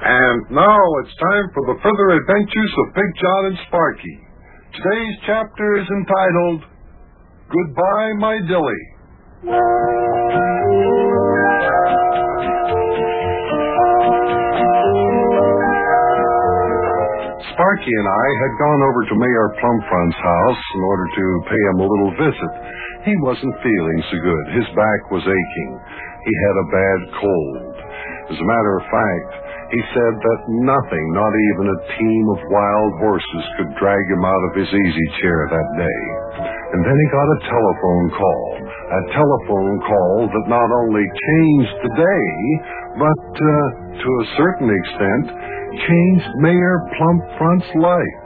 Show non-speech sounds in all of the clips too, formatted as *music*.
And now it's time for the further adventures of Big John and Sparky. Today's chapter is entitled Goodbye, My Dilly. Sparky and I had gone over to Mayor Plumfront's house in order to pay him a little visit. He wasn't feeling so good. His back was aching. He had a bad cold. As a matter of fact, he said that nothing, not even a team of wild horses, could drag him out of his easy chair that day. And then he got a telephone call. A telephone call that not only changed the day, but uh, to a certain extent, changed Mayor Plumpfront's life.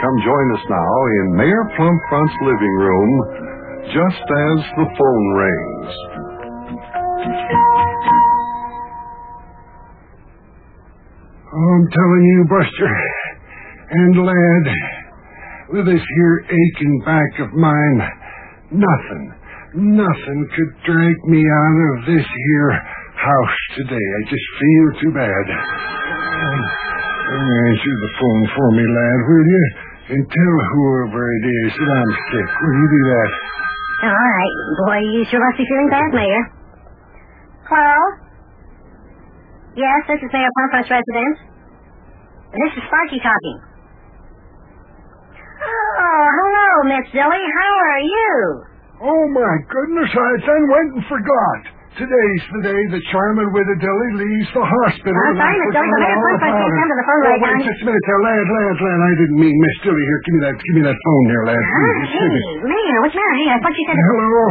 Come join us now in Mayor Plumpfront's living room just as the phone rings. I'm telling you, Buster and lad, with this here aching back of mine, nothing, nothing could drag me out of this here house today. I just feel too bad. Answer the phone for me, lad, will you? And tell whoever it is that I'm sick. Will you do that? All right. Boy, you sure must be feeling bad, Mayor. Hello? Yes, this is Mayor Plumfront's residence. And this is Sparky talking. Oh, hello, Miss Dilly. How are you? Oh, my goodness, I then went and forgot. Today's the day that Charmin widow Dilly leaves the hospital. I'm sorry, Miss Dilly, but Mayor Plumfront can't come to the phone oh, right wait now. just a minute there, lad, lad, lad. I didn't mean Miss Dilly here. Give me that, give me that phone there, lad. Oh, hey, Mayor, what's the matter? Hey, I thought you said... Hello,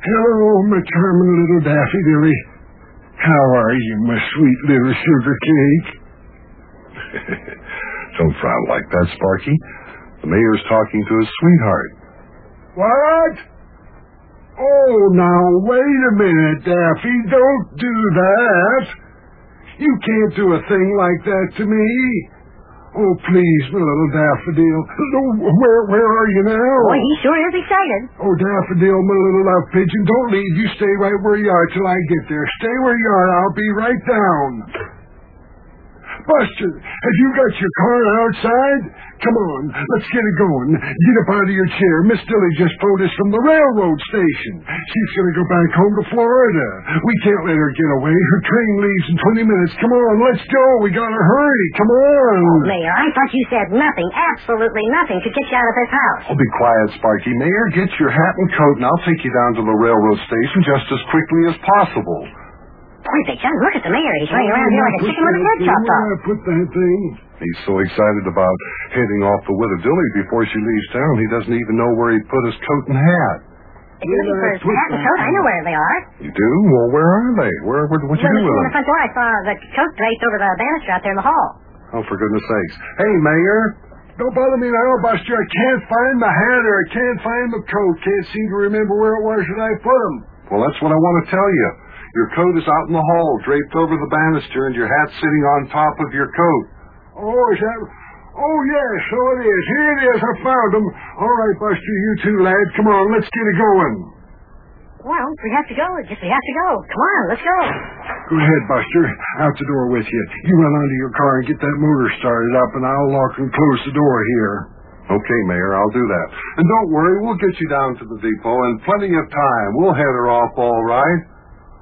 hello, my charming little Daffy Dilly. How are you, my sweet little sugar cake? *laughs* Don't frown like that, Sparky. The mayor's talking to his sweetheart. What? Oh, now wait a minute, Daffy. Don't do that. You can't do a thing like that to me. Oh, please, my little daffodil. Where, where are you now? Boy, he sure is excited. Oh, daffodil, my little love pigeon, don't leave. You stay right where you are till I get there. Stay where you are. I'll be right down. Buster, have you got your car outside? Come on, let's get it going. Get up out of your chair. Miss Dilly just phoned us from the railroad station. She's going to go back home to Florida. We can't let her get away. Her train leaves in 20 minutes. Come on, let's go. We got to hurry. Come on. Oh, Mayor, I thought you said nothing, absolutely nothing, could get you out of this house. Oh, be quiet, Sparky. Mayor, get your hat and coat, and I'll take you down to the railroad station just as quickly as possible. Boy, Big John, look at the mayor. He's running around here like a chicken with his head chopped off. Where I put that thing? He's so excited about heading off the widow Dilly before she leaves town, he doesn't even know where he put his coat and hat. If you're looking for his hat and coat, I know where they are. You do? Well, where are they? Where? What, what you Well, do with in them? the front door, I saw the coat draped over the banister out there in the hall. Oh, for goodness sakes! Hey, Mayor. Don't bother me now, Buster. I can't find my hat or I can't find the coat. Can't seem to remember where it was that I put them. Well, that's what I want to tell you. Your coat is out in the hall, draped over the banister, and your hat's sitting on top of your coat. Oh, is that... Oh, yes, so it is. Here it is. I found them. All right, Buster, you too, lad. Come on, let's get it going. Well, we have to go, I guess we have to go. Come on, let's go. Go ahead, Buster. Out the door with you. You run onto your car and get that motor started up, and I'll lock and close the door here. Okay, Mayor, I'll do that. And don't worry, we'll get you down to the depot in plenty of time. We'll head her off all right.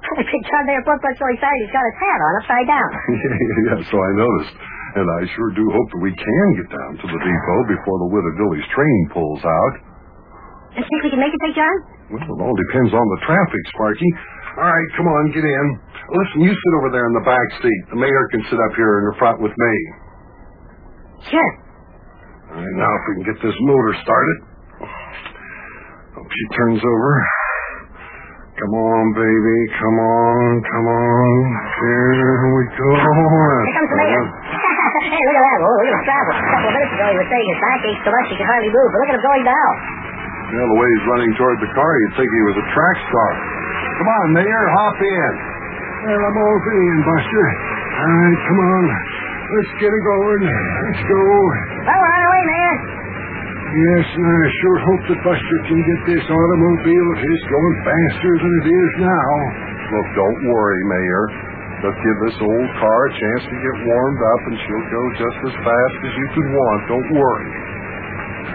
John there, Plumfront's so excited he's got his hat on upside down. *laughs* yeah, yeah. so I noticed. And I sure do hope that we can get down to the depot before the widow Dilly's train pulls out. You think we can make it, Big John? Well, it all depends on the traffic, Sparky. All right, come on, get in. Listen, you sit over there in the back seat. The mayor can sit up here in the front with me. Sure. All right, now if we can get this motor started. Hope she turns over. Come on, baby. Come on, come on. Here we go. Here comes the mayor. *laughs* hey, look at that. Oh, look at him travel. A couple of minutes ago, he was saying his back ached so much he could hardly move, but look at him going now. Well, the way he's running toward the car, you'd think he was a track star. Come on, Mayor, hop in. Well, I'm all in, Buster. All right, come on. Let's get it going. Let's go. Yes, and I sure hope that Buster can get this automobile of his going faster than it is now. Look, don't worry, Mayor. Just give this old car a chance to get warmed up, and she'll go just as fast as you could want. Don't worry.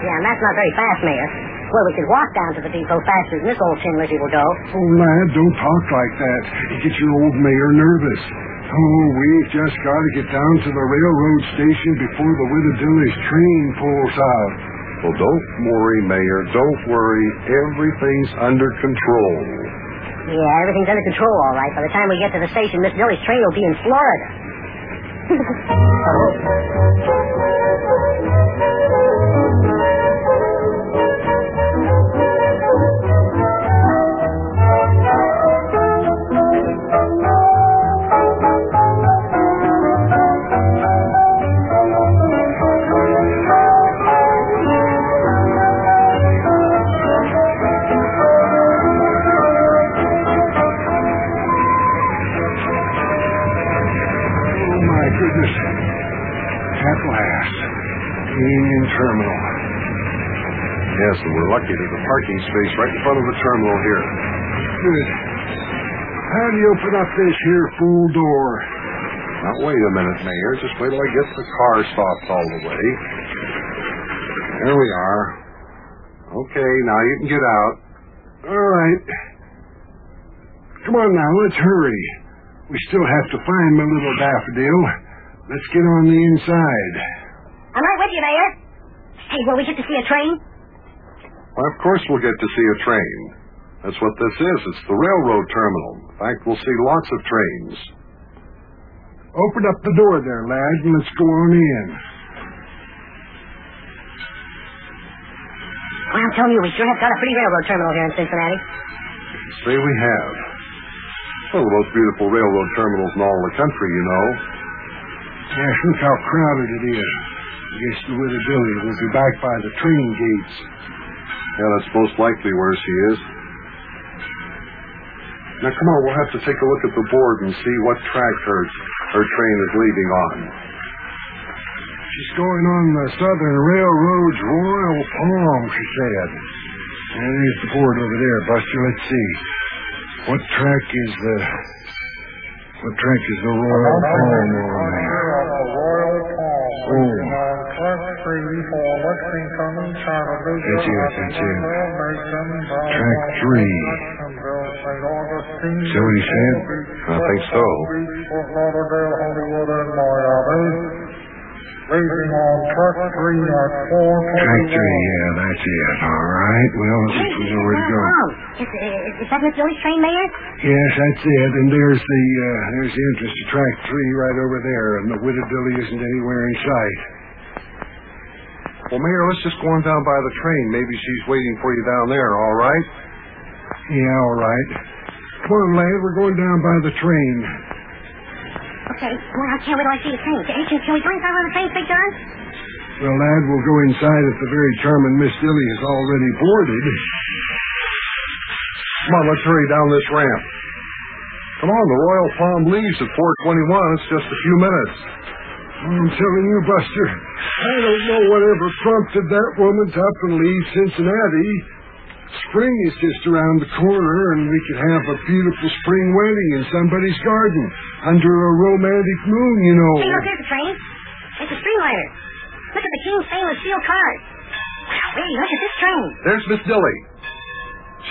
Yeah, and that's not very fast, Mayor. Well, we could walk down to the depot faster than this old tin lizzie will go. Oh, lad, don't talk like that. It gets your old mayor nervous. Oh, we've just got to get down to the railroad station before the widow Dilly's train pulls out. Well, don't worry, Mayor. Don't worry. Everything's under control. Yeah, everything's under control, all right. By the time we get to the station, Miss Dilly's train will be in Florida. *laughs* parking space right in front of the terminal here. Good. How do you open up this here fool door? Now, wait a minute, Mayor. Just wait till I get the car stopped all the way. There we are. Okay, now you can get out. All right. Come on now, let's hurry. We still have to find my little daffodil. Let's get on the inside. I'm right with you, Mayor. Hey, will we get to see a train? Well, of course we'll get to see a train. That's what this is. It's the railroad terminal. In fact, we'll see lots of trains. Open up the door there, lad, and let's go on in. Well, I'm telling you, we sure have got a pretty railroad terminal here in Cincinnati. Say we have. One of the most beautiful railroad terminals in all the country, you know. Yeah, look how crowded it is. I guess the widow Dilly will be back by the train gates. Yeah, that's most likely where she is. Now, come on, we'll have to take a look at the board and see what track her, her train is leaving on. She's going on the Southern Railroad's Royal Palm, she said. And there's the board over there, Buster. Let's see. What track is the... What track is the Royal Palm on oh, That's it, that's it. Track three. Is that what he said? I think so. Leaving on track three at four Track three, yeah, that's it. All right. Well, this we know where to go. Is, is, is that Miss Dilly's train, Mayor? Yes, that's it. And there's the uh, there's the entrance to track three right over there, and the widow Dilly isn't anywhere in sight. Well, Mayor, let's just go on down by the train. Maybe she's waiting for you down there, all right? Yeah, all right. Come on, lad. We're going down by the train. Okay, well, I can't wait till I see the train. Hey, can, can we join on the train, Big John? Well, lad, we'll go inside if the very charming Miss Dilly is already boarded. Come on, let's hurry down this ramp. Come on, the Royal Palm leaves at 421. It's just a few minutes. I'm telling you, Buster, I don't know whatever prompted that woman to up and leave Cincinnati. Spring is just around the corner, and we could have a beautiful spring wedding in somebody's garden under a romantic moon, you know. Hey, look, there's the train. It's a streamliner. Look at the King stainless steel cars. Wow, hey, look at this train. There's Miss Dilly.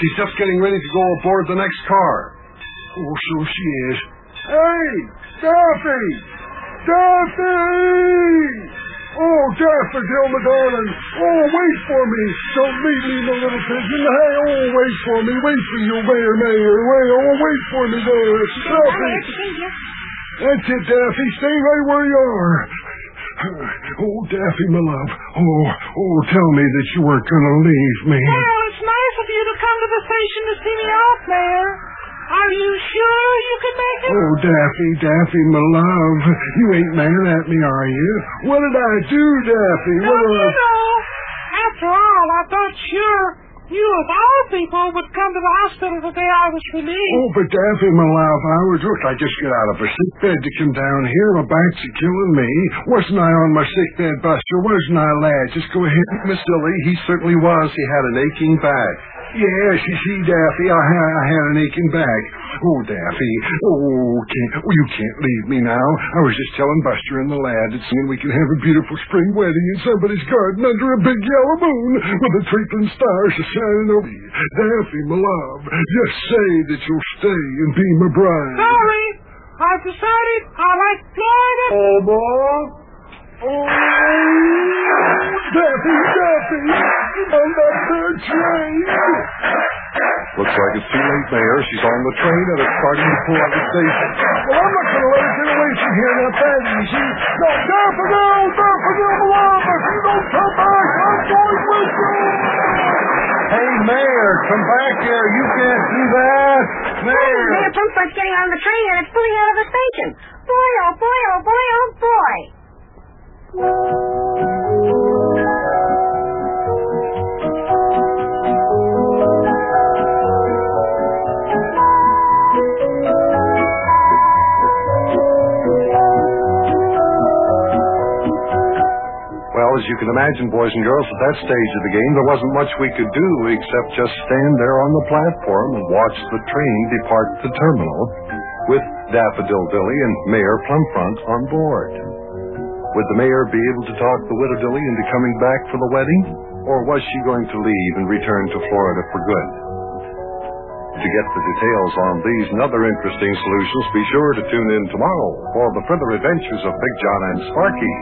She's just getting ready to go aboard the next car. Oh, so she is. Hey, Daffy! Daffy! Oh, Daffodil, my darling. Oh, wait for me. Don't leave me, my little pigeon. Hey, oh, wait for me. Wait for you, Mayor, Mayor. Wait, oh, wait for me there. Daffy. Mayor, she sees you. That's it, Daffy. Stay right where you are. Oh, Daffy, my love. Oh, oh, tell me that you weren't going to leave me. Well, it's nice of you to come to the station to see me off, Mayor. Are you sure you can make it? Oh, Daffy, Daffy, my love. You ain't mad at me, are you? What did I do, Daffy? What Don't you I... know? After all, I thought sure you of all people would come to the hospital the day I was released. Oh, but Daffy, my love, I was... Look, I just got out of a sick bed to come down here. My back's a killing me. Wasn't I on my sick bed, Buster? Wasn't I, lad? Just go ahead. Miss Dilly, he certainly was. He had an aching back. Yes, you see, Daffy, I had, I had an aching back. Oh, Daffy. Oh, can't, oh, you can't leave me now. I was just telling Buster and the lad that soon we can have a beautiful spring wedding in somebody's garden under a big yellow moon with the twinkling stars shining over you. Daffy, my love, just say that you'll stay and be my bride. Sorry, I've decided I like Florida. Oh, boy. Oh, Daffy, Daffy, on that third train. Looks like it's too late, Mayor. She's on the train and it's starting to pull out the station. Well, I'm not going to let her get away from here that fast, you see. No, Daffodil, Daffodil, my love, if you don't come back, I'm going with you. Hey, Mayor, come back here. You can't do that. Mayor. Mayor Plumfront's getting on the train and it's pulling out of the station. Imagine, boys and girls, at that stage of the game, there wasn't much we could do except just stand there on the platform and watch the train depart the terminal with Daffodil Dilly and Mayor Plumfront on board. Would the mayor be able to talk the widow Dilly into coming back for the wedding? Or was she going to leave and return to Florida for good? To get the details on these and other interesting solutions, be sure to tune in tomorrow for the further adventures of Big John and Sparky.